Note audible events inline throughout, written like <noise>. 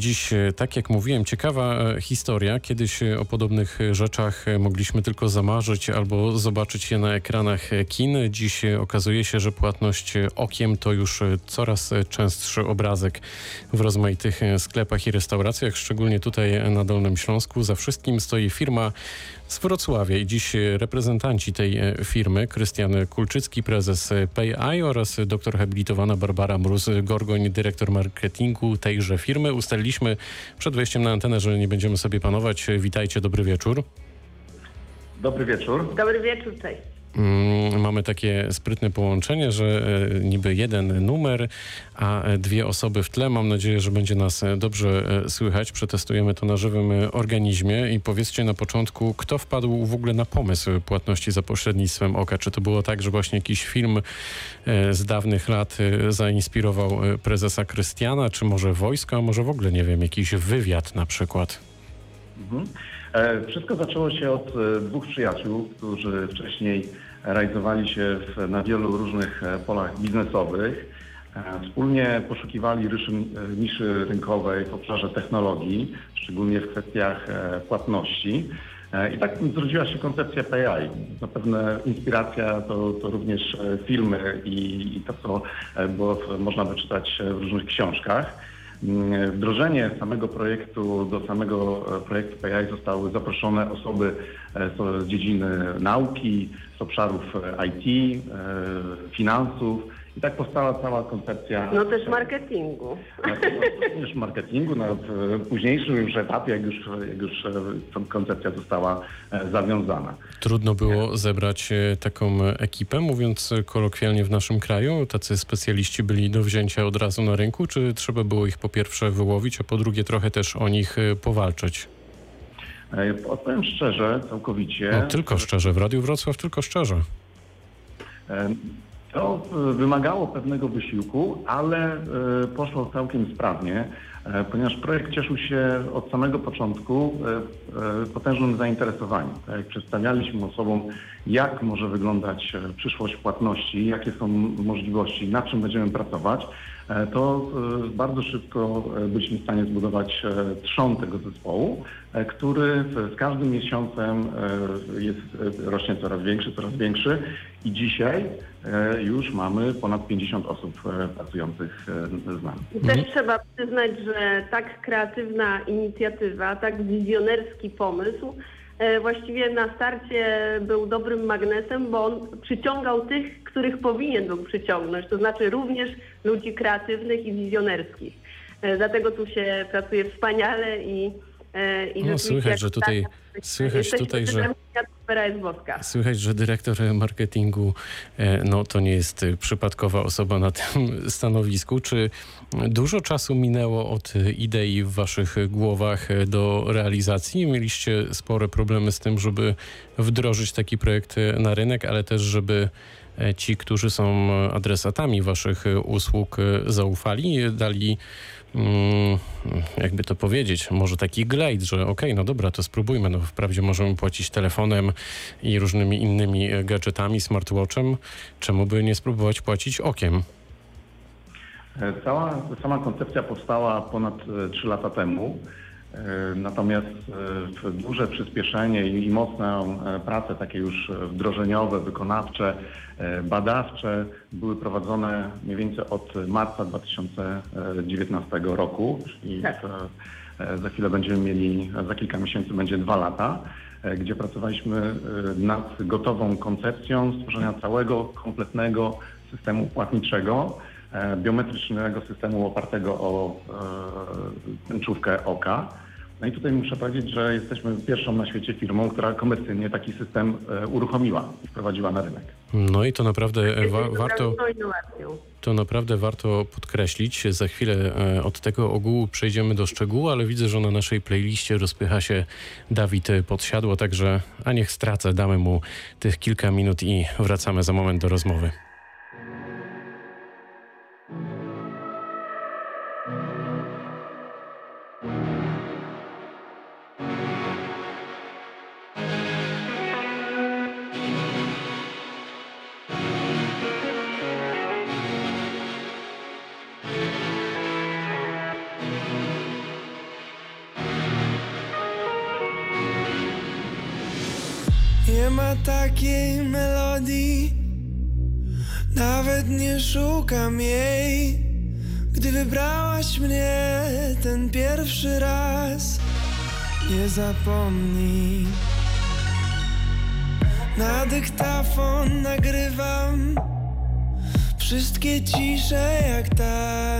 Dziś, e, tak jak mówiłem, ciekawa e, historia. Kiedyś e, o podobnych rzeczach mogliśmy tylko zamarzyć albo zobaczyć je na ekranach kin. Dziś okazuje się, że płatność okiem to już coraz częstszy obrazek w rozmaitych sklepach i restauracjach, szczególnie tutaj na Dolnym Śląsku. Za wszystkim stoi firma z Wrocławia i dziś reprezentanci tej firmy, Krystian Kulczycki, prezes PayEye oraz doktor habilitowana Barbara Mróz-Gorgoń, dyrektor marketingu tejże firmy, ustalili Mówiliśmy przed wejściem na antenę, że nie będziemy sobie panować. Witajcie, dobry wieczór. Dobry wieczór. Dobry wieczór, cześć. Mm, mamy takie sprytne połączenie, że e, niby jeden numer, a dwie osoby w tle. Mam nadzieję, że będzie nas dobrze e, słychać. Przetestujemy to na żywym organizmie i powiedzcie na początku, kto wpadł w ogóle na pomysł płatności za pośrednictwem oka? Czy to było tak, że właśnie jakiś film e, z dawnych lat zainspirował prezesa Krystiana, czy może wojsko, a może w ogóle, nie wiem, jakiś wywiad na przykład? Mhm. Wszystko zaczęło się od dwóch przyjaciół, którzy wcześniej realizowali się w, na wielu różnych e, polach biznesowych. E, wspólnie poszukiwali e, niszy rynkowej w obszarze technologii, szczególnie w kwestiach płatności. I tak zrodziła się koncepcja PI. Zapewne inspiracja to, to również filmy i, i to, co było, można wyczytać w różnych książkach. Mm, wdrożenie samego projektu, do samego e, projektu PI zostały zaproszone osoby e, z dziedziny nauki, z obszarów e, IT, finansów i tak powstała cała koncepcja. No też marketingu. No, również marketingu na późniejszym już etapie, jak już, jak już koncepcja została e, zawiązana. Trudno było zebrać e, taką ekipę, mówiąc kolokwialnie w naszym kraju. Tacy specjaliści byli do wzięcia od razu na rynku, czy trzeba było ich po pierwsze wyłowić, a po drugie trochę też o nich e, powalczyć? Odpowiem szczerze, całkowicie. No, tylko szczerze, w Radiu Wrocław tylko szczerze. To e, wymagało pewnego wysiłku, ale e, poszło całkiem sprawnie, e, ponieważ projekt cieszył się od samego początku potężnym zainteresowaniem. Tak jak przedstawialiśmy osobom, jak może wyglądać przyszłość płatności, jakie są możliwości, nad czym będziemy pracować, to bardzo szybko byliśmy w stanie zbudować trzon tego zespołu, który z każdym miesiącem jest, rośnie coraz większy, coraz większy i dzisiaj E, już mamy ponad 50 osób e, pracujących e, z nami. Też trzeba przyznać, że tak kreatywna inicjatywa, tak wizjonerski pomysł właściwie na starcie był dobrym magnesem, bo on przyciągał tych, których powinien był przyciągnąć, to znaczy również ludzi kreatywnych i wizjonerskich. Dlatego tu się pracuje wspaniale i, i no, słychać, że tutaj, słychać tutaj, że. Słychać, że dyrektor marketingu e, no, to nie jest przypadkowa osoba na tym <laughs> stanowisku. Czy dużo czasu minęło od idei w waszych głowach do realizacji? Mieliście spore problemy z tym, żeby wdrożyć taki projekt na rynek, ale też, żeby e, ci, którzy są adresatami waszych usług zaufali, dali jakby to powiedzieć, może taki glide, że okej, okay, no dobra, to spróbujmy. No wprawdzie możemy płacić telefonem i różnymi innymi gadżetami, smartwatchem. Czemu by nie spróbować płacić okiem? E, cała, sama koncepcja powstała ponad 3 e, lata temu. E, natomiast duże przyspieszenie i mocną pracę, takie już wdrożeniowe, wykonawcze, badawcze były prowadzone mniej więcej od marca 2019 roku i tak. za chwilę będziemy mieli, za kilka miesięcy będzie dwa lata, gdzie pracowaliśmy nad gotową koncepcją stworzenia całego kompletnego systemu płatniczego, biometrycznego systemu opartego o tęczówkę oka. No i tutaj muszę powiedzieć, że jesteśmy pierwszą na świecie firmą, która komercyjnie taki system e, uruchomiła i wprowadziła na rynek. No i to naprawdę e, wa warto. To naprawdę warto podkreślić. Za chwilę e, od tego ogółu przejdziemy do szczegółu, ale widzę, że na naszej playliście rozpycha się Dawid Podsiadło, także a niech stracę, damy mu tych kilka minut i wracamy za moment do rozmowy. Nie ma takiej melodii, nawet nie szukam jej. Gdy wybrałaś mnie ten pierwszy raz, nie zapomnij. Na dyktafon nagrywam wszystkie cisze jak ta.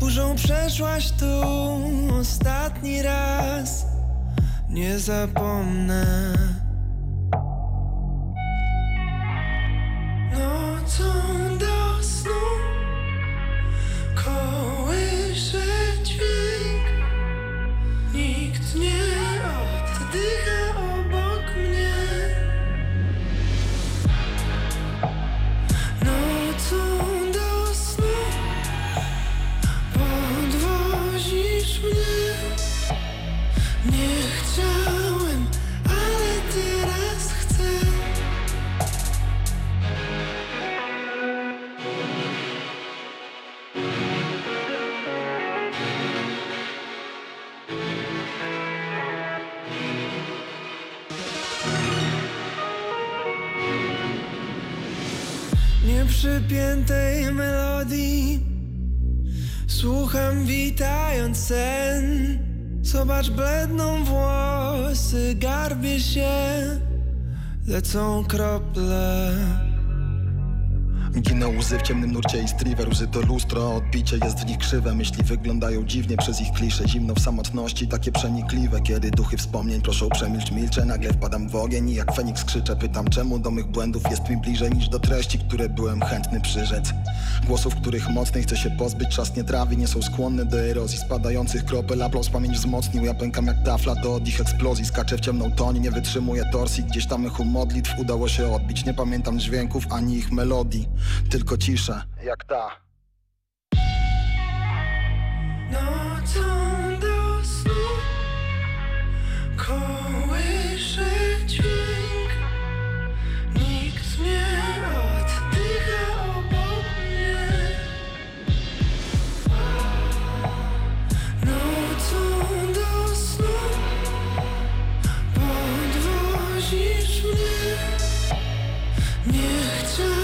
Burzą przeszłaś tu ostatni raz, nie zapomnę. Nieprzypiętej melodii. Słucham witając sen. Zobacz bledną włosy Garbię się. Lecą krople Giną łzy w ciemnym nurcie i striver Użyto lustro, odbicie jest w nich krzywe. Myśli wyglądają dziwnie przez ich klisze. Zimno w samotności, takie przenikliwe. Kiedy duchy wspomnień proszą przemilcz milczę. Nagle wpadam w ogień i jak Feniks krzyczę Pytam czemu do mych błędów jest mi bliżej Niż do treści, które byłem chętny przyrzec. Głosów, których mocnej chcę się pozbyć Czas nie trawi, nie są skłonne do erozji. Spadających kropel, aplauz pamięć wzmocnił. Ja pękam jak tafla do od ich eksplozji. Skaczę w ciemną toń, nie wytrzymuję torsji. Gdzieś tam echo modlitw udało się odbić. Nie pamiętam dźwięków ani ich melodii Tylko cisza, jak ta. Nocą do snu Kołysze dźwięk. Nikt nie oddycha obok mnie. Nocą do snu Podwozisz mnie. Nie chciałem,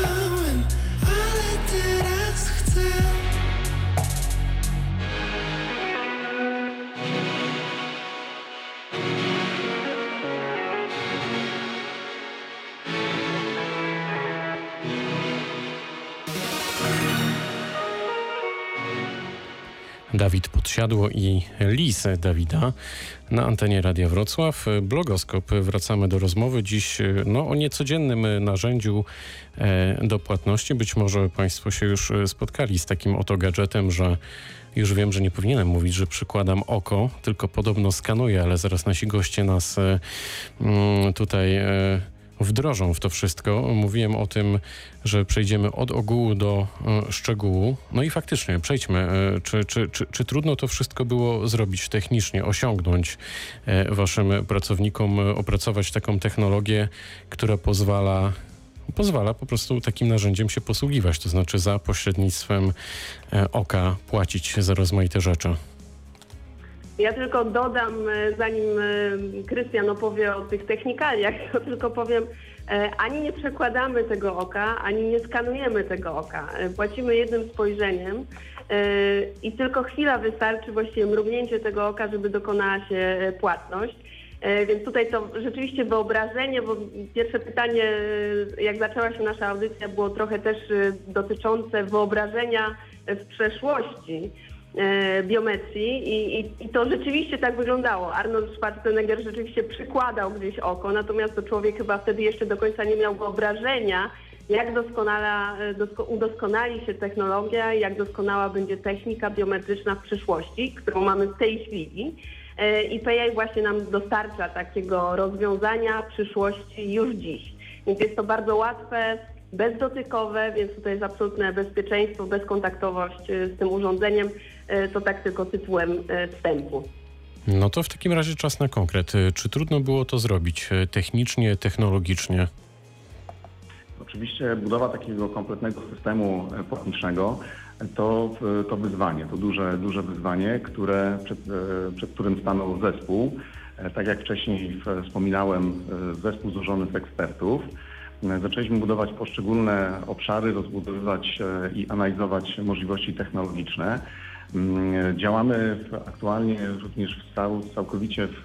Podsiadło i Lis Dawida na antenie Radia Wrocław. Blogoskop. Wracamy do rozmowy dziś no, o niecodziennym narzędziu e, do płatności. Być może Państwo się już e, spotkali z takim oto gadżetem, że już wiem, że nie powinienem mówić, że przykładam oko, tylko podobno skanuję, ale zaraz nasi goście nas e, mm, tutaj e, wdrożą w to wszystko. Mówiłem o tym, że przejdziemy od ogółu do e, szczegółu. No i faktycznie, przejdźmy. E, Czy, czy, czy, czy trudno to wszystko było zrobić technicznie, osiągnąć e, waszym pracownikom, opracować taką technologię, która pozwala pozwala po prostu takim narzędziem się posługiwać, to znaczy za pośrednictwem oka płacić za rozmaite rzeczy. Ja tylko dodam, e, zanim e, Krystian opowie o tych technikaliach, <laughs> to tylko powiem, e, ani nie przekładamy tego oka, ani nie skanujemy tego oka. Płacimy jednym spojrzeniem i tylko chwila wystarczy, właściwie mrugnięcie tego oka, żeby dokonała się płatność. Więc tutaj to rzeczywiście wyobrażenie, bo pierwsze pytanie, jak zaczęła się nasza audycja, było trochę też dotyczące wyobrażenia w przeszłości biometrii i, i, i to rzeczywiście tak wyglądało. Arnold Schwarzenegger rzeczywiście przykładał gdzieś oko, natomiast to człowiek chyba wtedy jeszcze do końca nie miał wyobrażenia, jak doskonala, e, dosko, udoskonali się technologia, jak doskonała będzie technika biometryczna w przyszłości, którą mamy w tej chwili. E, I PAI właśnie nam dostarcza takiego rozwiązania przyszłości już dziś. Więc jest to bardzo łatwe, bezdotykowe, więc tutaj jest absolutne bezpieczeństwo, bezkontaktowość e, z tym urządzeniem. E, To tak tylko tytułem e, wstępu. No to w takim razie czas na konkret. Czy trudno było to zrobić e, technicznie, technologicznie? Oczywiście budowa takiego kompletnego systemu e, płatniczego e, to, e, to wyzwanie, to duże, duże wyzwanie, które, przed, przed którym stanął zespół. Tak jak wcześniej wspominałem, zespół złożony z ekspertów. Zaczęliśmy budować poszczególne obszary, rozbudowywać i analizować możliwości technologiczne. Mm, Działamy aktualnie również w cał, całkowicie w,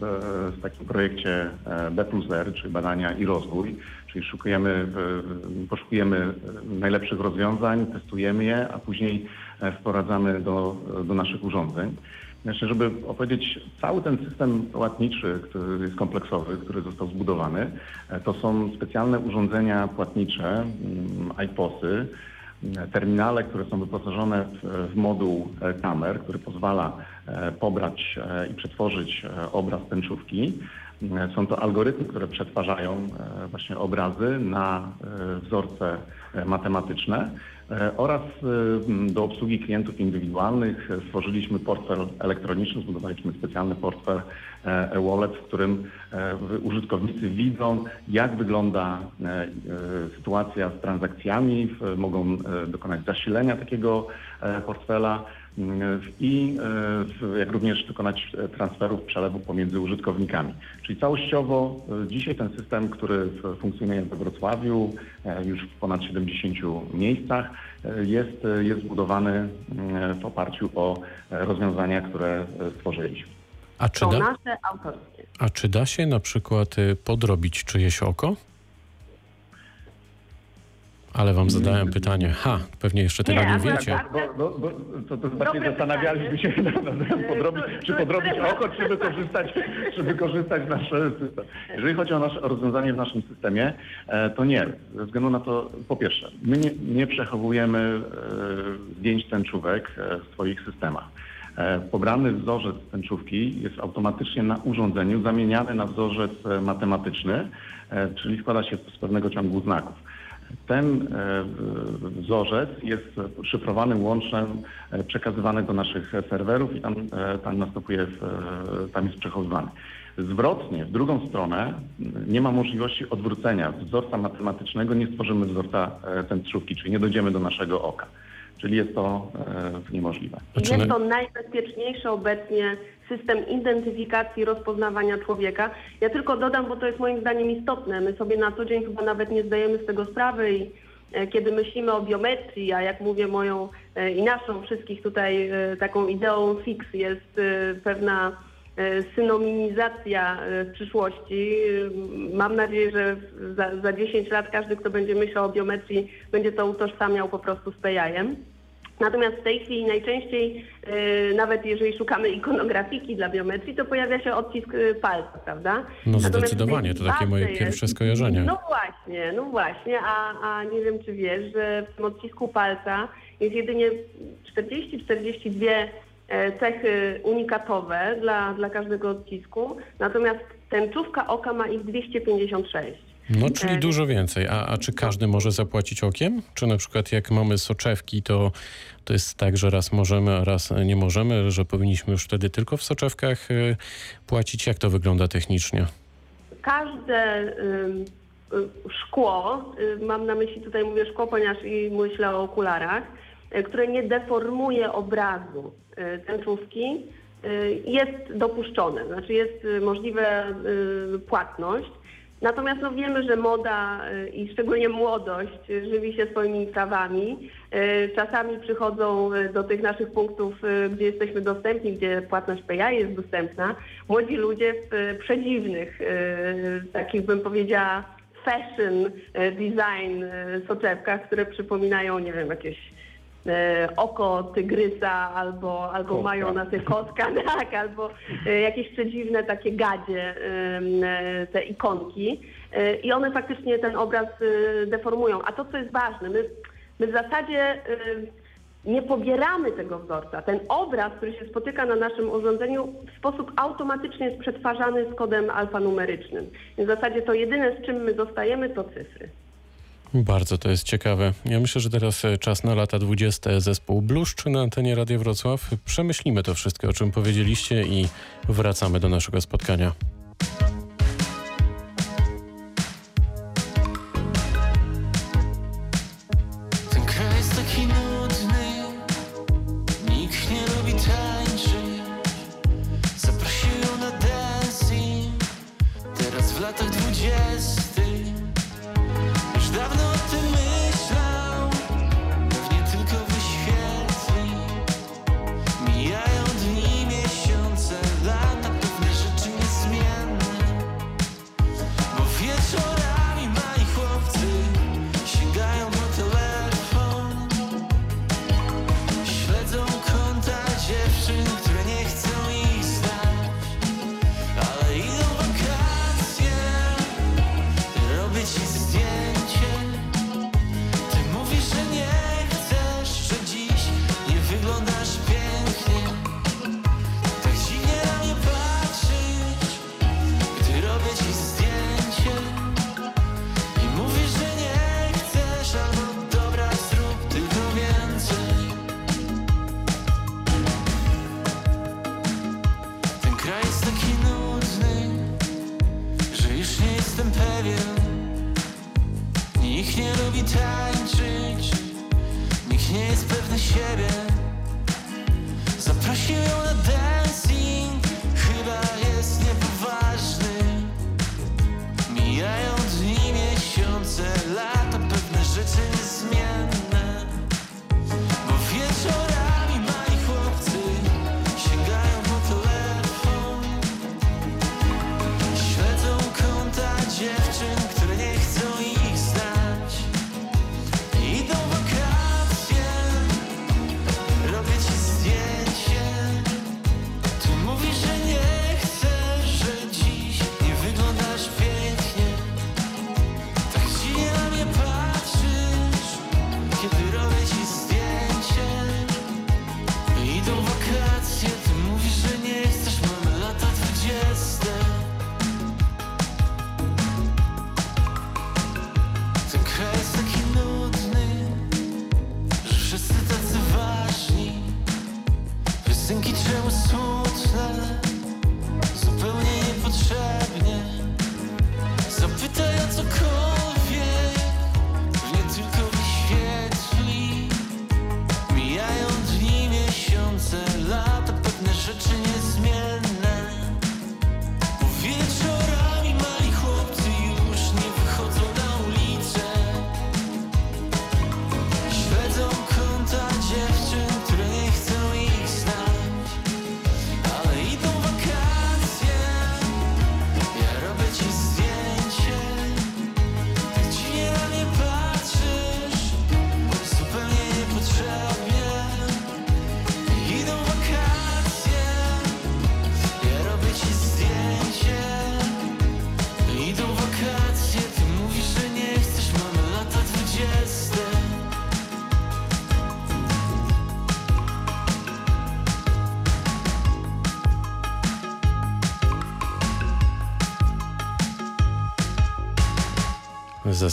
w takim projekcie e, B plus R, czyli badania i rozwój, czyli szukujemy, poszukujemy e, najlepszych rozwiązań, testujemy je, a później e, wprowadzamy do, do naszych urządzeń. Jeszcze, żeby opowiedzieć, cały ten system płatniczy, który jest kompleksowy, który został zbudowany, to są specjalne urządzenia płatnicze, mm, iPosy, terminale, które są wyposażone w, moduł e, kamer, który pozwala e, pobrać e, i przetworzyć obraz tęczówki. Mm, Są to algorytmy, które przetwarzają e, właśnie obrazy na e, wzorce e, matematyczne e, oraz e, do obsługi klientów indywidualnych e, stworzyliśmy portfel elektroniczny, zbudowaliśmy specjalny portfel e, e-wallet, w którym e, użytkownicy widzą, jak wygląda e, e, sytuacja z transakcjami, mogą e, dokonać zasilenia takiego e, portfela i e, w- jak również dokonać e, transferów, przelewów pomiędzy użytkownikami. Czyli całościowo e, dzisiaj ten system, który funkcjonuje we Wrocławiu już w ponad 70 miejscach, jest, jest zbudowany w oparciu o rozwiązania, które stworzyliśmy. A czy, da, a czy da się na przykład y, podrobić czyjeś oko? Ale wam zadałem pytanie. Ha, pewnie jeszcze tego Nie, nie, wiecie. tak. Bo, bo, bo to, to Dobre zastanawialiśmy się nad tym, podrobić, Które- czy podrobić oko, czy wykorzystać, czy wykorzystać nasz system. Jeżeli chodzi o nasze rozwiązanie w naszym systemie, e, to nie. Ze względu na to, po pierwsze, my nie, nie przechowujemy e, zdjęć tęczówek e, w swoich systemach. Pobrany wzorzec tęczówki jest automatycznie na urządzeniu zamieniany na wzorzec matematyczny, czyli składa się z pewnego ciągu znaków. Ten e, wzorzec jest szyfrowanym łączem e, przekazywany do naszych serwerów i tam, e, tam następuje, w, tam jest przechowywany. Zwrotnie, w drugą stronę, nie ma możliwości odwrócenia wzorca matematycznego, nie stworzymy wzorca tęczówki, czyli nie dojdziemy do naszego oka. Czyli jest to niemożliwe. Jest to najbezpieczniejszy obecnie system identyfikacji rozpoznawania człowieka. Ja tylko dodam, bo to jest moim zdaniem istotne. My sobie na co dzień chyba nawet nie zdajemy z tego sprawy i e, kiedy myślimy o biometrii, a jak mówię moją e, i naszą wszystkich tutaj e, taką ideą fix jest pewna synonimizacja e, w przyszłości. Mam nadzieję, że za, za 10 lat każdy, kto będzie myślał o biometrii, będzie to utożsamiał po prostu z PEI-em. Natomiast w tej chwili najczęściej, e, nawet jeżeli szukamy ikonografiki dla biometrii, to pojawia się odcisk e, palca, prawda? No zdecydowanie, to takie moje jest- pierwsze skojarzenie. No właśnie, no właśnie, a, a nie wiem czy wiesz, że w tym odcisku palca jest jedynie 40-42 e, cechy unikatowe dla, dla każdego odcisku, natomiast tęczówka oka ma ich 256. No, czyli dużo więcej. A, a czy każdy może zapłacić okiem? Czy na przykład jak mamy soczewki, to, to jest tak, że raz możemy, a raz nie możemy, że powinniśmy już wtedy tylko w soczewkach y, płacić? Jak to wygląda technicznie? każde ym, y, szkło, y, mam na myśli tutaj mówię szkło, ponieważ i myślę o okularach, y, które nie deformuje obrazu y, tęczówki, y, jest dopuszczone, znaczy jest y, możliwe y, płatność. Natomiast no wiemy, że moda y, i szczególnie młodość żywi się swoimi prawami. Y, Czasami przychodzą y, do tych naszych punktów, gdzie jesteśmy dostępni, gdzie płatność PI jest dostępna. Młodzi ludzie w przedziwnych, takich bym powiedziała fashion design soczewkach, które przypominają, nie wiem, jakieś oko tygrysa albo, albo Kotka. mają na tej kotka, <laughs> tak, albo e, jakieś przedziwne takie gadzie, e, te ikonki E, i one faktycznie ten obraz e, deformują. A to, co jest ważne, my, my w zasadzie e, nie pobieramy tego wzorca. Ten obraz, który się spotyka na naszym urządzeniu w sposób automatyczny jest przetwarzany z kodem alfanumerycznym. Więc w zasadzie to jedyne, z czym my zostajemy, to cyfry. Bardzo to jest ciekawe. Ja myślę, że teraz e, czas na lata 20. Zespół Bluszcz na antenie Radia Wrocław. Przemyślimy to wszystko, o czym powiedzieliście i wracamy do naszego spotkania.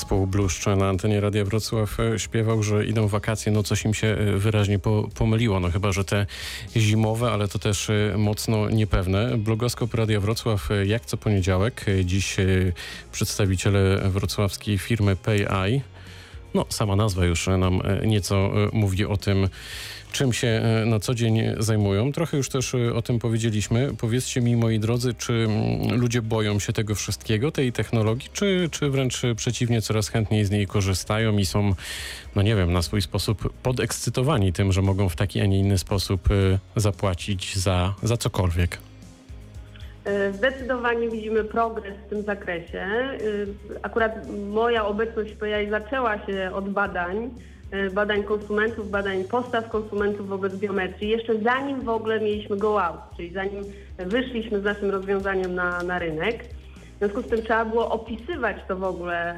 Zespół Bluszcze na antenie Radia Wrocław e, śpiewał, że idą wakacje, no coś im się e, wyraźnie po, pomyliło, no chyba, że te zimowe, ale to też e, mocno niepewne. Blogoskop Radia Wrocław jak co poniedziałek. Dziś przedstawiciele wrocławskiej firmy PayEye no, sama nazwa już nam nieco mówi o tym, czym się e, na co dzień zajmują. Trochę już też e, o tym powiedzieliśmy. Powiedzcie mi, moi drodzy, czy mm, ludzie boją się tego wszystkiego, tej technologii, czy, czy wręcz przeciwnie, coraz chętniej z niej korzystają i są, no nie wiem, na swój sposób podekscytowani tym, że mogą w taki, a nie inny sposób e, zapłacić za, za cokolwiek? Zdecydowanie widzimy progres w tym zakresie. Akurat moja obecność w PAI zaczęła się od badań, badań konsumentów, badań postaw konsumentów wobec biometrii, jeszcze zanim w ogóle mieliśmy go out, czyli zanim wyszliśmy z naszym rozwiązaniem na, na rynek. W związku z tym trzeba było opisywać to w ogóle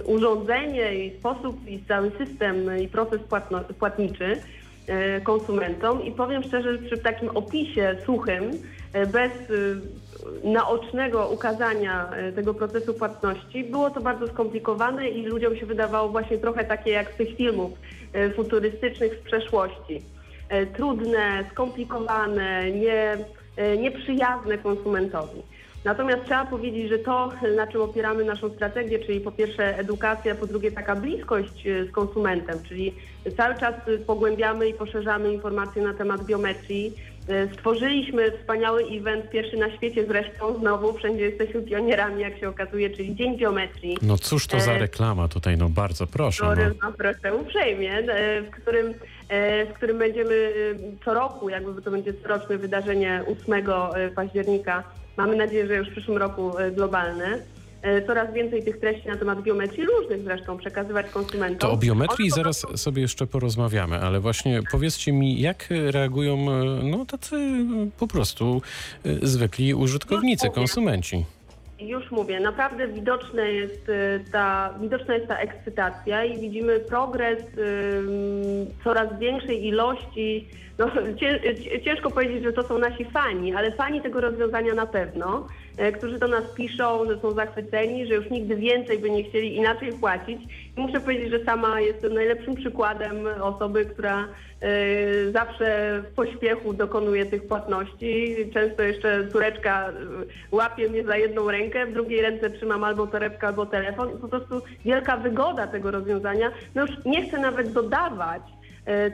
y, urządzenie i sposób i cały system i proces płatno, płatniczy y, konsumentom i powiem szczerze, że przy takim opisie suchym, bez naocznego ukazania y, tego procesu płatności, było to bardzo skomplikowane i ludziom się wydawało właśnie trochę takie jak z tych filmów y, futurystycznych z przeszłości. Y, Trudne, skomplikowane, nie, nieprzyjazne konsumentowi. Natomiast trzeba powiedzieć, że to, na czym opieramy naszą strategię, czyli po pierwsze edukacja, po drugie taka bliskość z konsumentem, czyli cały czas pogłębiamy i poszerzamy informacje na temat biometrii, E, Stworzyliśmy wspaniały event, pierwszy na świecie zresztą, znowu wszędzie jesteśmy pionierami, jak się okazuje, czyli Dzień Geometrii. No cóż to za E, reklama tutaj, no bardzo proszę. który, No. proszę uprzejmie, e, w którym, e, w którym będziemy e, co roku, jakby to będzie coroczne wydarzenie 8 października, mamy nadzieję, że już w przyszłym roku e, globalne, e, coraz więcej tych treści na temat geometrii, różnych zresztą, przekazywać konsumentom. To o biometrii zaraz sobie jeszcze porozmawiamy, ale właśnie powiedzcie mi, jak reagują e, no tacy e, po prostu e, zwykli użytkownicy, konsumenci? Już mówię, naprawdę widoczne jest ta, widoczna jest ta ekscytacja i widzimy progres ym, coraz większej ilości. No, cię, cię- ciężko powiedzieć, że to są nasi fani, ale fani tego rozwiązania na pewno, e, którzy do nas piszą, że są zachwyceni, że już nigdy więcej by nie chcieli inaczej płacić. I muszę powiedzieć, że sama jestem najlepszym przykładem osoby, która e, zawsze w pośpiechu dokonuje tych płatności. Często jeszcze córeczka e, łapie mnie za jedną rękę, w drugiej ręce trzymam albo torebkę, albo telefon. I po prostu wielka wygoda tego rozwiązania. No już nie chcę nawet dodawać e,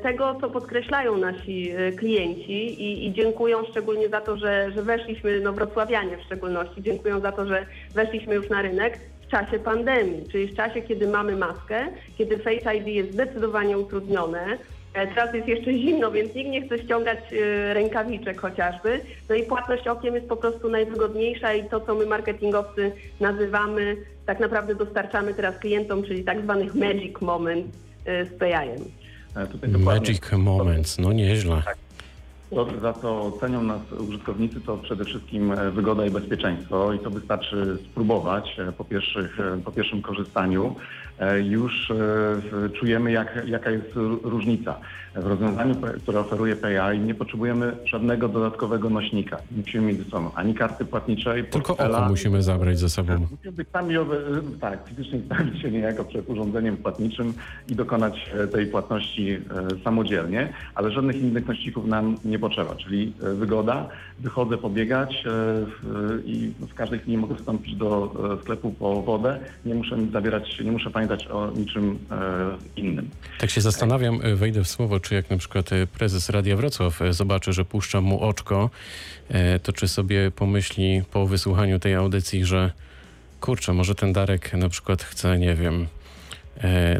tego, co podkreślają nasi e, klienci i, i dziękują szczególnie za to, że, że weszliśmy, no wrocławianie w szczególności, dziękują za to, że weszliśmy już na rynek w czasie pandemii, czyli w czasie, kiedy mamy maskę, kiedy Face ID jest zdecydowanie utrudnione. E, Teraz jest jeszcze zimno, więc nikt nie chce ściągać e, rękawiczek chociażby. No i płatność okiem jest po prostu najwygodniejsza i to, co my marketingowcy nazywamy, tak naprawdę dostarczamy teraz klientom, czyli tak zwanych magic moment e, z PI-em. Tutaj dokładnie- Magic Moments, no nieźle. To, za co cenią nas użytkownicy, to przede wszystkim e, wygoda i bezpieczeństwo i to wystarczy spróbować e, po, pierwszych, e, po pierwszym korzystaniu. E, Już e, czujemy, jak, jaka jest różnica. W rozwiązaniu, które oferuje PayEye, nie potrzebujemy żadnego dodatkowego nośnika. Nie musimy mieć ze sobą ani karty płatniczej, Tylko oko musimy zabrać ze sobą. Musimy być sami, owe- tak, fizycznie stawić się niejako przed urządzeniem płatniczym i dokonać e, tej płatności e, samodzielnie, ale żadnych innych nośników nam nie potrzeba, czyli e, wygoda, wychodzę pobiegać e, i w każdej chwili mogę wstąpić do e, sklepu po wodę, nie muszę zabierać, nie muszę pamiętać o niczym e, innym. Tak się zastanawiam, e, wejdę w słowo, czy jak na przykład e, prezes Radia Wrocław zobaczy, że puszczam mu oczko, to czy sobie pomyśli po wysłuchaniu tej audycji, że kurczę, może ten Darek na przykład chce, nie wiem,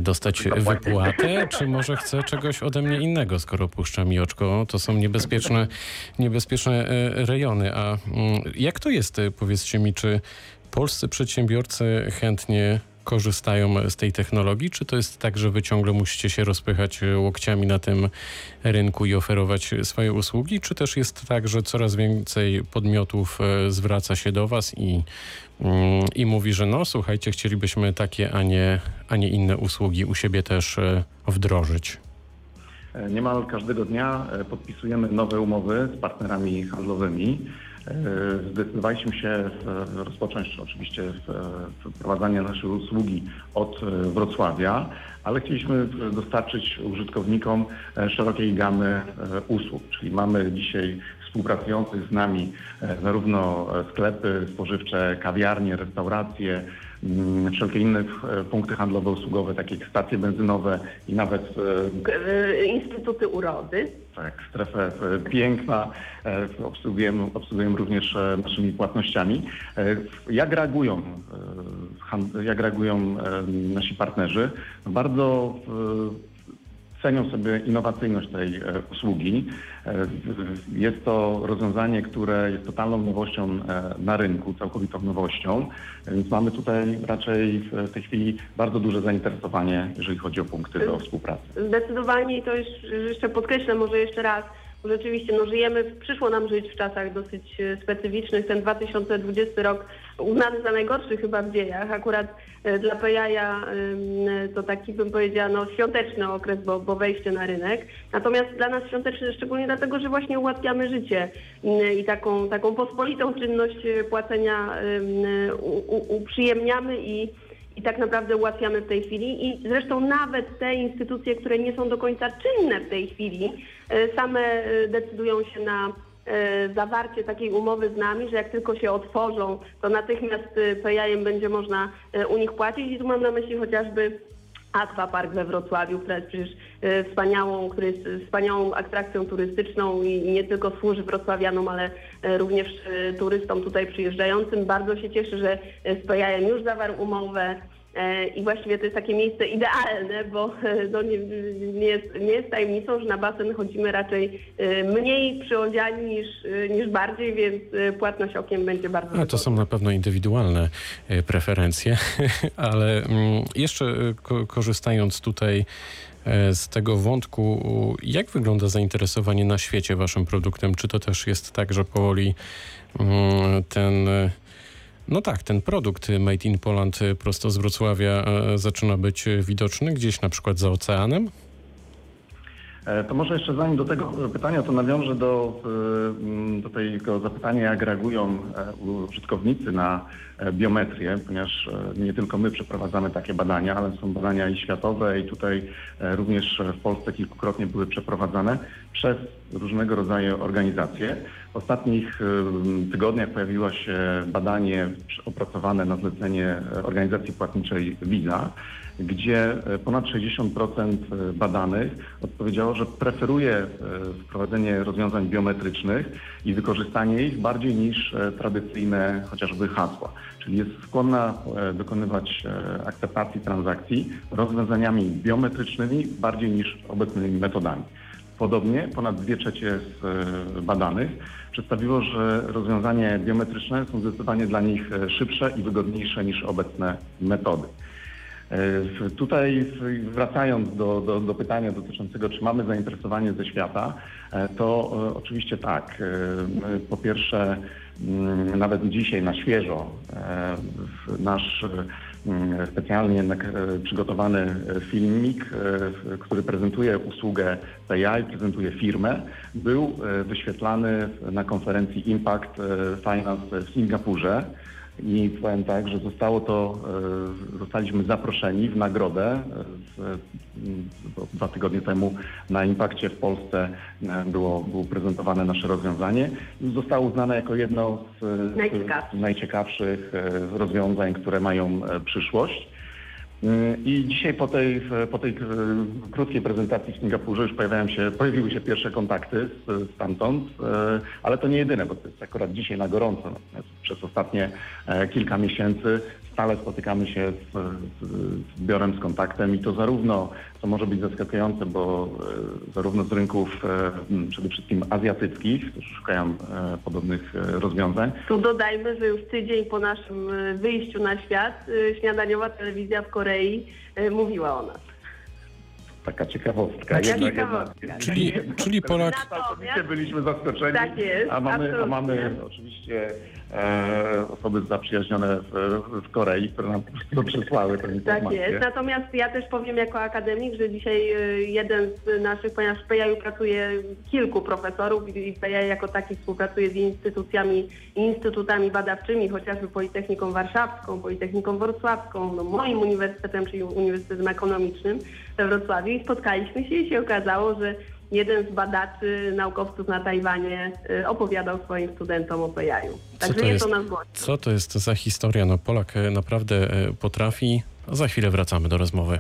dostać wypłatę, czy może chce czegoś ode mnie innego, skoro puszcza mi oczko. To są niebezpieczne, niebezpieczne rejony. A mm, jak to jest, powiedzcie mi, czy polscy przedsiębiorcy chętnie korzystają z tej technologii, czy to jest tak, że wy ciągle musicie się rozpychać e, łokciami na tym rynku i oferować swoje usługi, czy też jest tak, że coraz więcej podmiotów e, zwraca się do was i, mm, i mówi, że no słuchajcie, chcielibyśmy takie, a nie, a nie inne usługi u siebie też e, wdrożyć. Niemal każdego dnia podpisujemy nowe umowy z partnerami handlowymi. E, Zdecydowaliśmy się w- rozpocząć oczywiście wprowadzanie naszej usługi od e, Wrocławia, ale chcieliśmy dostarczyć użytkownikom e, szerokiej gamy e, usług, czyli mamy dzisiaj współpracujących z nami e, zarówno e, sklepy spożywcze, kawiarnie, restauracje, wszelkie inne e, punkty handlowe, usługowe, takie jak stacje benzynowe i nawet e, e, Instytuty urody. tak, strefę piękna. Obsługujemy, obsługujemy również naszymi płatnościami. Jak reagują, jak reagują nasi partnerzy? Bardzo cenią sobie innowacyjność tej e, usługi. E, Jest to rozwiązanie, które jest totalną nowością e, na rynku, całkowitą nowością, więc mamy tutaj raczej w tej chwili bardzo duże zainteresowanie, jeżeli chodzi o punkty do współpracy. Zdecydowanie i to już jeszcze podkreślę może jeszcze raz, rzeczywiście no, żyjemy, przyszło nam żyć w czasach dosyć e, specyficznych. Ten 2020 rok uznany za najgorszy chyba w dziejach. Akurat e, dla Pejaja to taki bym powiedziała no, świąteczny okres, bo, bo wejście na rynek. Natomiast dla nas świąteczny szczególnie dlatego, że właśnie ułatwiamy życie i taką, taką pospolitą czynność e, płacenia uprzyjemniamy i i tak naprawdę ułatwiamy w tej chwili. I zresztą nawet te instytucje, które nie są do końca czynne w tej chwili, e, same e, decydują się na e, zawarcie takiej umowy z nami, że jak tylko się otworzą, to natychmiast PIM będzie można u nich płacić. I tu mam na myśli chociażby Aquapark we Wrocławiu, która jest przecież e, wspaniałą, który jest e, wspaniałą atrakcją turystyczną i nie tylko służy wrocławianom, ale e, również turystom tutaj przyjeżdżającym. Bardzo się cieszę, że z PJM już zawarł umowę. E, I właściwie to jest takie miejsce idealne, bo e, no nie, nie, jest, nie jest tajemnicą, że na basen chodzimy raczej e, mniej przyodziani niż, niż bardziej, więc płatność okiem będzie bardzo No, to są na pewno indywidualne preferencje, <laughs> ale mm, jeszcze ko korzystając tutaj z tego wątku, jak wygląda zainteresowanie na świecie waszym produktem? Czy to też jest tak, że powoli mm, ten, no tak, ten produkt Made in Poland prosto z Wrocławia e, zaczyna być widoczny gdzieś na przykład za oceanem? E, To może jeszcze zanim do tego pytania, to nawiążę do, e, do tego zapytania, jak reagują użytkownicy na biometrię, ponieważ nie tylko my przeprowadzamy takie badania, ale są badania i światowe i tutaj również w Polsce kilkukrotnie były przeprowadzane przez różnego rodzaju organizacje. W ostatnich e, tygodniach pojawiło się badanie opracowane na zlecenie e, organizacji płatniczej Visa, gdzie e, ponad 60% badanych odpowiedziało, że preferuje e, wprowadzenie rozwiązań biometrycznych i wykorzystanie ich bardziej niż e, tradycyjne chociażby hasła. Czyli jest skłonna e, dokonywać e, akceptacji transakcji rozwiązaniami biometrycznymi bardziej niż obecnymi metodami. Podobnie ponad 2 trzecie z e, badanych przedstawiło, że rozwiązania biometryczne są zdecydowanie dla nich e, szybsze i wygodniejsze niż obecne metody. E, Tutaj wracając do, do, do pytania dotyczącego, czy mamy zainteresowanie ze świata, to oczywiście tak. Po pierwsze, nawet dzisiaj na świeżo nasz specjalnie jednak e, przygotowany e, filmik, e, który prezentuje usługę PI, prezentuje firmę, był wyświetlany na konferencji Impact Finance w Singapurze. I powiem tak, że zostało to, e, zostaliśmy zaproszeni w nagrodę. e, bo Dwa tygodnie temu na Impakcie w Polsce e, było, było prezentowane nasze rozwiązanie zostało uznane jako jedno z e, Najciekawszych. z najciekawszych e, rozwiązań, które mają e, przyszłość. Y, I dzisiaj po tej, po tej e, krótkiej prezentacji w Singapurze już pojawiają się, pojawiły się pierwsze kontakty stamtąd, e, ale to nie jedyne, bo to jest akurat dzisiaj na gorąco. Natomiast przez ostatnie e, kilka miesięcy stale spotykamy się z, z, z biurem, z kontaktem i to zarówno, co może być zaskakujące, bo e, zarówno z rynków e, przede wszystkim azjatyckich, którzy szukają e, podobnych rozwiązań, Tu dodajmy, że już tydzień po naszym wyjściu na świat śniadaniowa telewizja w Korei mówiła o nas. Taka ciekawostka. Jedna- ciekawostka. Czyli, czyli Polak, Całkowicie byliśmy zaskoczeni, Tak jest, a mamy, a mamy oczywiście e, osoby zaprzyjaźnione w, w Korei, które nam po prostu przesłały tę Tak informację. jest. Natomiast ja też powiem jako akademik, że dzisiaj e, jeden z naszych, ponieważ w PJU pracuje kilku profesorów i PJU jako taki współpracuje z instytucjami i instytutami badawczymi, chociażby Politechniką Warszawską, Politechniką Wrocławską, no moim uniwersytetem, czyli Uniwersytetem Ekonomicznym we Wrocławiu i spotkaliśmy się i się okazało, że jeden z badaczy, naukowców na Tajwanie e, opowiadał swoim studentom o PJU. Także to jest to nas głośno. co to jest za historia? No Polak e, naprawdę e, potrafi. Za chwilę wracamy do rozmowy.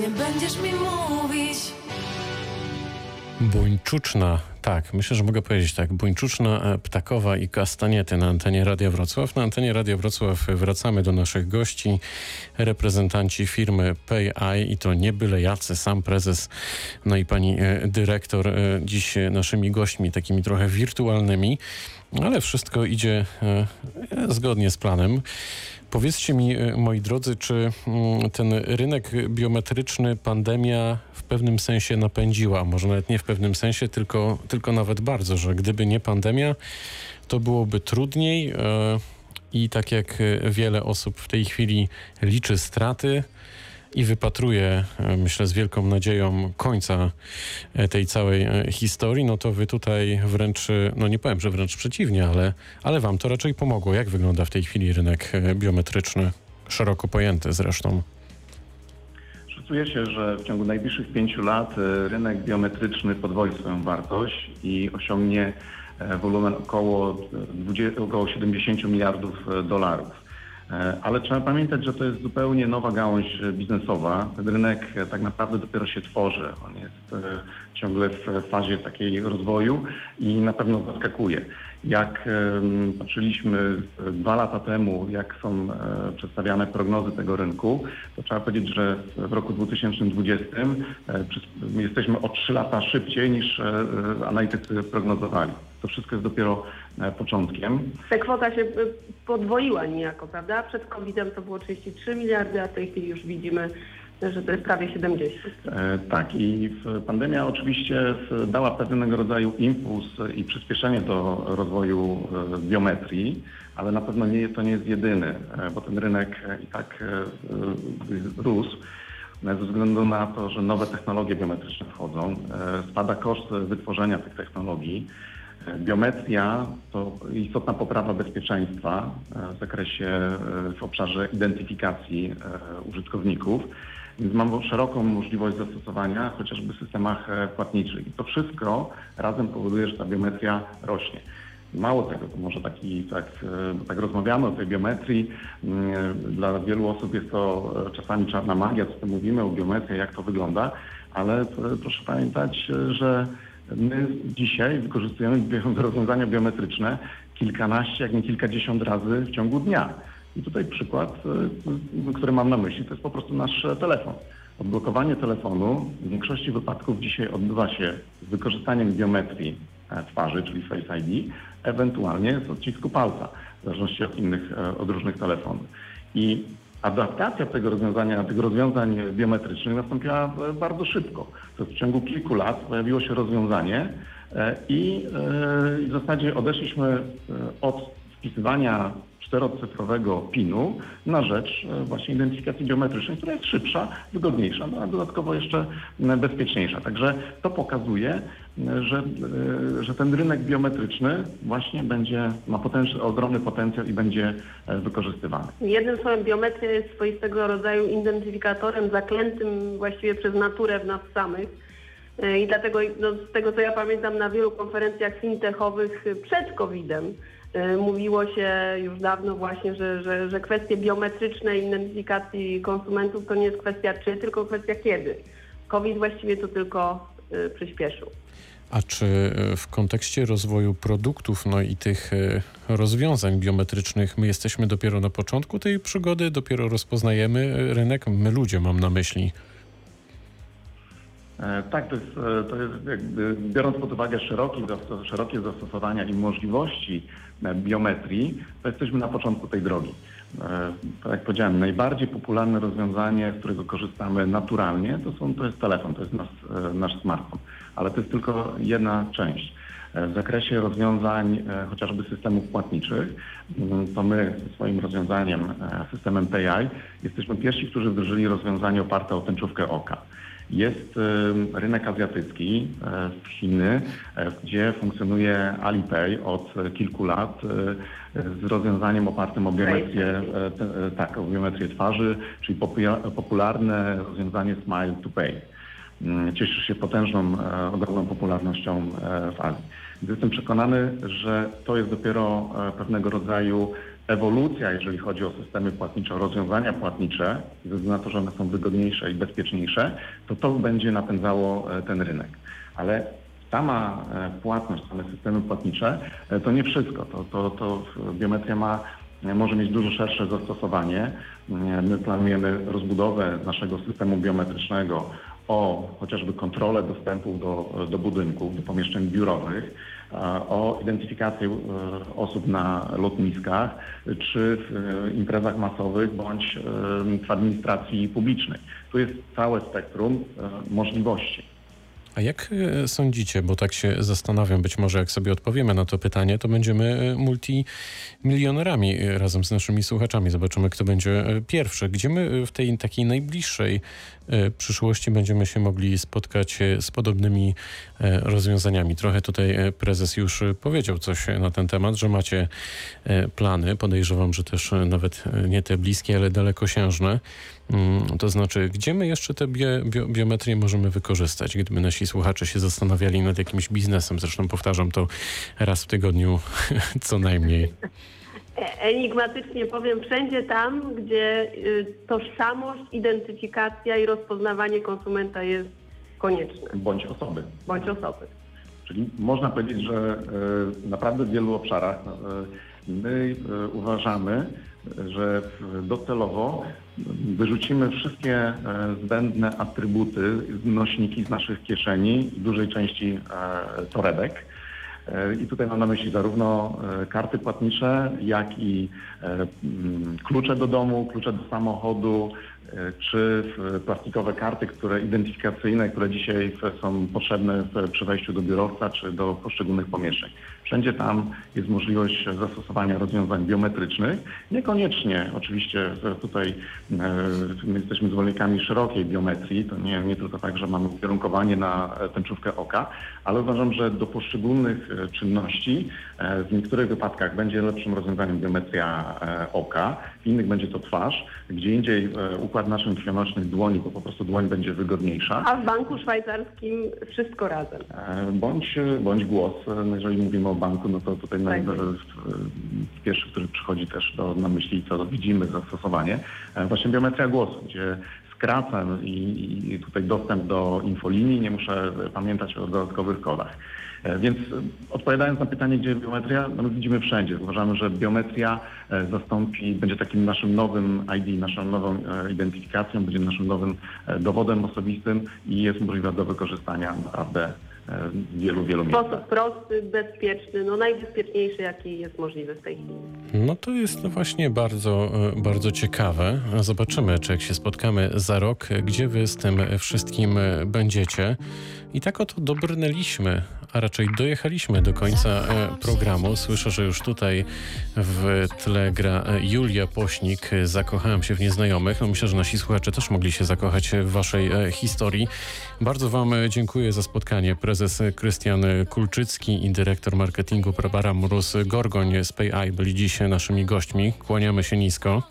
Nie będziesz mi mówić. Buńczuczna, tak, myślę, że mogę powiedzieć tak. Buńczuczna, e, ptakowa i kastaniety na antenie Radia Wrocław. Na antenie Radia Wrocław wracamy do naszych gości, reprezentanci firmy PayEye i to nie byle jacy, sam prezes, no i pani e, dyrektor e, dziś naszymi gośćmi, takimi trochę wirtualnymi, ale wszystko idzie zgodnie z planem. Powiedzcie mi, e, moi drodzy, czy mm, ten rynek biometryczny pandemia w pewnym sensie napędziła? Może nawet nie w pewnym sensie, tylko, tylko nawet bardzo, że gdyby nie pandemia, to byłoby trudniej e, i tak jak wiele osób w tej chwili liczy straty i wypatruje, myślę, z wielką nadzieją końca e, tej całej e, historii, no to wy tutaj wręcz, e, no nie powiem, że wręcz przeciwnie, ale, ale wam to raczej pomogło. Jak wygląda w tej chwili rynek biometryczny? Szeroko pojęty zresztą. Szacuje się, że w ciągu najbliższych pięciu lat rynek biometryczny podwoi swoją wartość i osiągnie wolumen około, e, 20, około 70 miliardów dolarów. E, Ale trzeba pamiętać, że to jest zupełnie nowa gałąź e, biznesowa. Ten rynek e, tak naprawdę dopiero się tworzy. On jest ciągle w fazie takiej rozwoju i na pewno zaskakuje. Jak patrzyliśmy dwa lata temu, jak są przedstawiane prognozy tego rynku, to trzeba powiedzieć, że w roku 2020 e, przys- jesteśmy o trzy lata szybciej niż analitycy prognozowali. To wszystko jest dopiero e, początkiem. Ta kwota się y, podwoiła niejako, prawda? Przed COVID-em to było 33 miliardy, a w tej chwili już widzimy, że to jest prawie 70. E, Tak i pandemia oczywiście dała pewnego rodzaju impuls i przyspieszenie do rozwoju e, biometrii, ale na pewno nie, to nie jest jedyny, e, bo ten rynek e, i tak e, e, rósł. e, Ze względu na to, że nowe technologie biometryczne wchodzą, e, spada koszt wytworzenia tych technologii. Biometria to istotna poprawa bezpieczeństwa e, w zakresie, e, w obszarze identyfikacji e, użytkowników. Więc mam szeroką możliwość zastosowania chociażby w systemach płatniczych. I to wszystko razem powoduje, że ta biometria rośnie. Mało tego, to może taki, tak, tak rozmawiamy o tej biometrii. mm, Dla wielu osób jest to czasami czarna magia, co tu mówimy o biometrii, jak to wygląda, ale proszę pamiętać, że my dzisiaj wykorzystujemy <laughs> rozwiązania biometryczne kilkanaście, jak nie kilkadziesiąt razy w ciągu dnia. I tutaj przykład, e, który mam na myśli, to jest po prostu nasz e, telefon. Odblokowanie telefonu w większości wypadków dzisiaj odbywa się z wykorzystaniem biometrii e, twarzy, czyli Face ID, ewentualnie z odcisku palca, w zależności od innych, e, od różnych telefonów. I adaptacja tego rozwiązania, tych rozwiązań biometrycznych nastąpiła e, bardzo szybko. To w ciągu kilku lat pojawiło się rozwiązanie e, i e, i w zasadzie odeszliśmy od wpisywania czterocyfrowego PIN-u na rzecz właśnie identyfikacji biometrycznej, która jest szybsza, wygodniejsza, no a dodatkowo jeszcze bezpieczniejsza. Także to pokazuje, że, e, że ten rynek biometryczny właśnie będzie, ma potęż, ogromny potencjał i będzie e, wykorzystywany. Jednym słowem biometria jest swoistego rodzaju identyfikatorem zaklętym właściwie przez naturę w nas samych. Y, I dlatego no, z tego co ja pamiętam na wielu konferencjach fintechowych przed COVID-em mówiło się już dawno właśnie, że, że, że kwestie biometrycznej identyfikacji konsumentów to nie jest kwestia czy, tylko kwestia kiedy. COVID właściwie to tylko przyspieszył. A czy e, w kontekście rozwoju produktów, no i tych e, rozwiązań biometrycznych, my jesteśmy dopiero na początku tej przygody, dopiero rozpoznajemy e, rynek? My ludzie mam na myśli. Tak, to jest, to jest jakby, biorąc pod uwagę szeroki, zastos- szerokie zastosowania i możliwości biometrii, to jesteśmy na początku tej drogi. Tak jak powiedziałem, najbardziej popularne rozwiązanie, z którego korzystamy naturalnie, to, są, to jest telefon, to jest nasz smartfon, ale to jest tylko jedna część. E, W zakresie rozwiązań e, chociażby systemów płatniczych, mm, to my swoim rozwiązaniem, e, systemem PayEye, jesteśmy pierwsi, którzy wdrożyli rozwiązanie oparte o tęczówkę oka. Jest rynek azjatycki, w Chiny, gdzie funkcjonuje Alipay od kilku lat z rozwiązaniem opartym o biometrię, tak, o biometrię twarzy, czyli popularne rozwiązanie Smile to Pay. Mm, Cieszy się potężną, e, ogromną popularnością e, w Azji. Jestem przekonany, że to jest dopiero e, pewnego rodzaju ewolucja, jeżeli chodzi o systemy płatnicze, o rozwiązania płatnicze, ze względu na to, że one są wygodniejsze i bezpieczniejsze, to to będzie napędzało ten rynek. Ale sama płatność, same systemy płatnicze to nie wszystko. To, to, to biometria ma, może mieć dużo szersze zastosowanie. My planujemy rozbudowę naszego systemu biometrycznego o chociażby kontrolę dostępów do, do budynków, do pomieszczeń biurowych, o identyfikację e, osób na lotniskach czy w e, imprezach masowych bądź e, w administracji publicznej. Tu jest całe spektrum możliwości. A jak e, sądzicie, bo tak się zastanawiam, być może jak sobie odpowiemy na to pytanie, to będziemy e, multimilionerami e, razem z naszymi słuchaczami. Zobaczymy, kto będzie pierwszy. Gdzie my w tej takiej najbliższej przyszłości będziemy się mogli spotkać z podobnymi rozwiązaniami? Trochę tutaj e, prezes już e, powiedział coś na ten temat, że macie e, plany. Podejrzewam, że też e, nawet e, nie te bliskie, ale dalekosiężne. Mm, To znaczy, gdzie my jeszcze tę bio, bio, biometrię możemy wykorzystać, gdyby nasi słuchacze się zastanawiali nad jakimś biznesem? Zresztą powtarzam to raz w tygodniu <laughs> co najmniej. E- Enigmatycznie powiem, wszędzie tam, gdzie y, tożsamość, identyfikacja i rozpoznawanie konsumenta jest konieczne, Bądź osoby. bądź osoby. Czyli można powiedzieć, że e, naprawdę w wielu obszarach e, my e, uważamy, że docelowo wyrzucimy wszystkie zbędne atrybuty, nośniki z naszych kieszeni, w dużej części torebek. I tutaj mam na myśli zarówno karty płatnicze, jak i klucze do domu, klucze do samochodu, czy plastikowe karty, które identyfikacyjne, które dzisiaj są potrzebne przy wejściu do biurowca czy do poszczególnych pomieszczeń. Wszędzie tam jest możliwość zastosowania rozwiązań biometrycznych. Niekoniecznie oczywiście tutaj e, my jesteśmy zwolennikami szerokiej biometrii. To nie, nie tylko tak, że mamy ukierunkowanie na e, tęczówkę oka, ale uważam, że do poszczególnych e, czynności w niektórych wypadkach będzie lepszym rozwiązaniem biometria oka, w innych będzie to twarz, gdzie indziej e, układ naszych krwionośnych dłoni, bo po prostu dłoń będzie wygodniejsza. A w banku szwajcarskim wszystko razem. E, Bądź, bądź głos. E, no Jeżeli mówimy o banku, no to tutaj Tak. pierwszy, który przychodzi też do, na myśli, co widzimy zastosowanie, właśnie biometria głosu, gdzie skracam i, i tutaj dostęp do infolinii, nie muszę pamiętać o dodatkowych kodach. E, Więc e, odpowiadając na pytanie, gdzie biometria, no my widzimy wszędzie. Uważamy, że biometria e, zastąpi, będzie takim naszym nowym ID, naszą nową identyfikacją, będzie naszym nowym dowodem osobistym i jest możliwa do wykorzystania naprawdę w wielu, wielu W miejscach. sposób prosty, bezpieczny, no najbezpieczniejszy, jaki jest możliwy w tej chwili. No to jest właśnie bardzo, bardzo ciekawe. Zobaczymy, czy jak się spotkamy za rok, gdzie wy z tym wszystkim będziecie. I tak oto dobrnęliśmy, a raczej dojechaliśmy do końca e, programu. Słyszę, że już tutaj w tle gra e, Julia Pośnik. Zakochałem się w nieznajomych. No myślę, że nasi słuchacze też mogli się zakochać w waszej e, historii. Bardzo wam dziękuję za spotkanie. Prezes Krystian Kulczycki i dyrektor marketingu Barbara Mróz-Gorgoń z PayEye byli dziś naszymi gośćmi. Kłaniamy się nisko.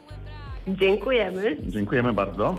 Dziękujemy. Dziękujemy bardzo.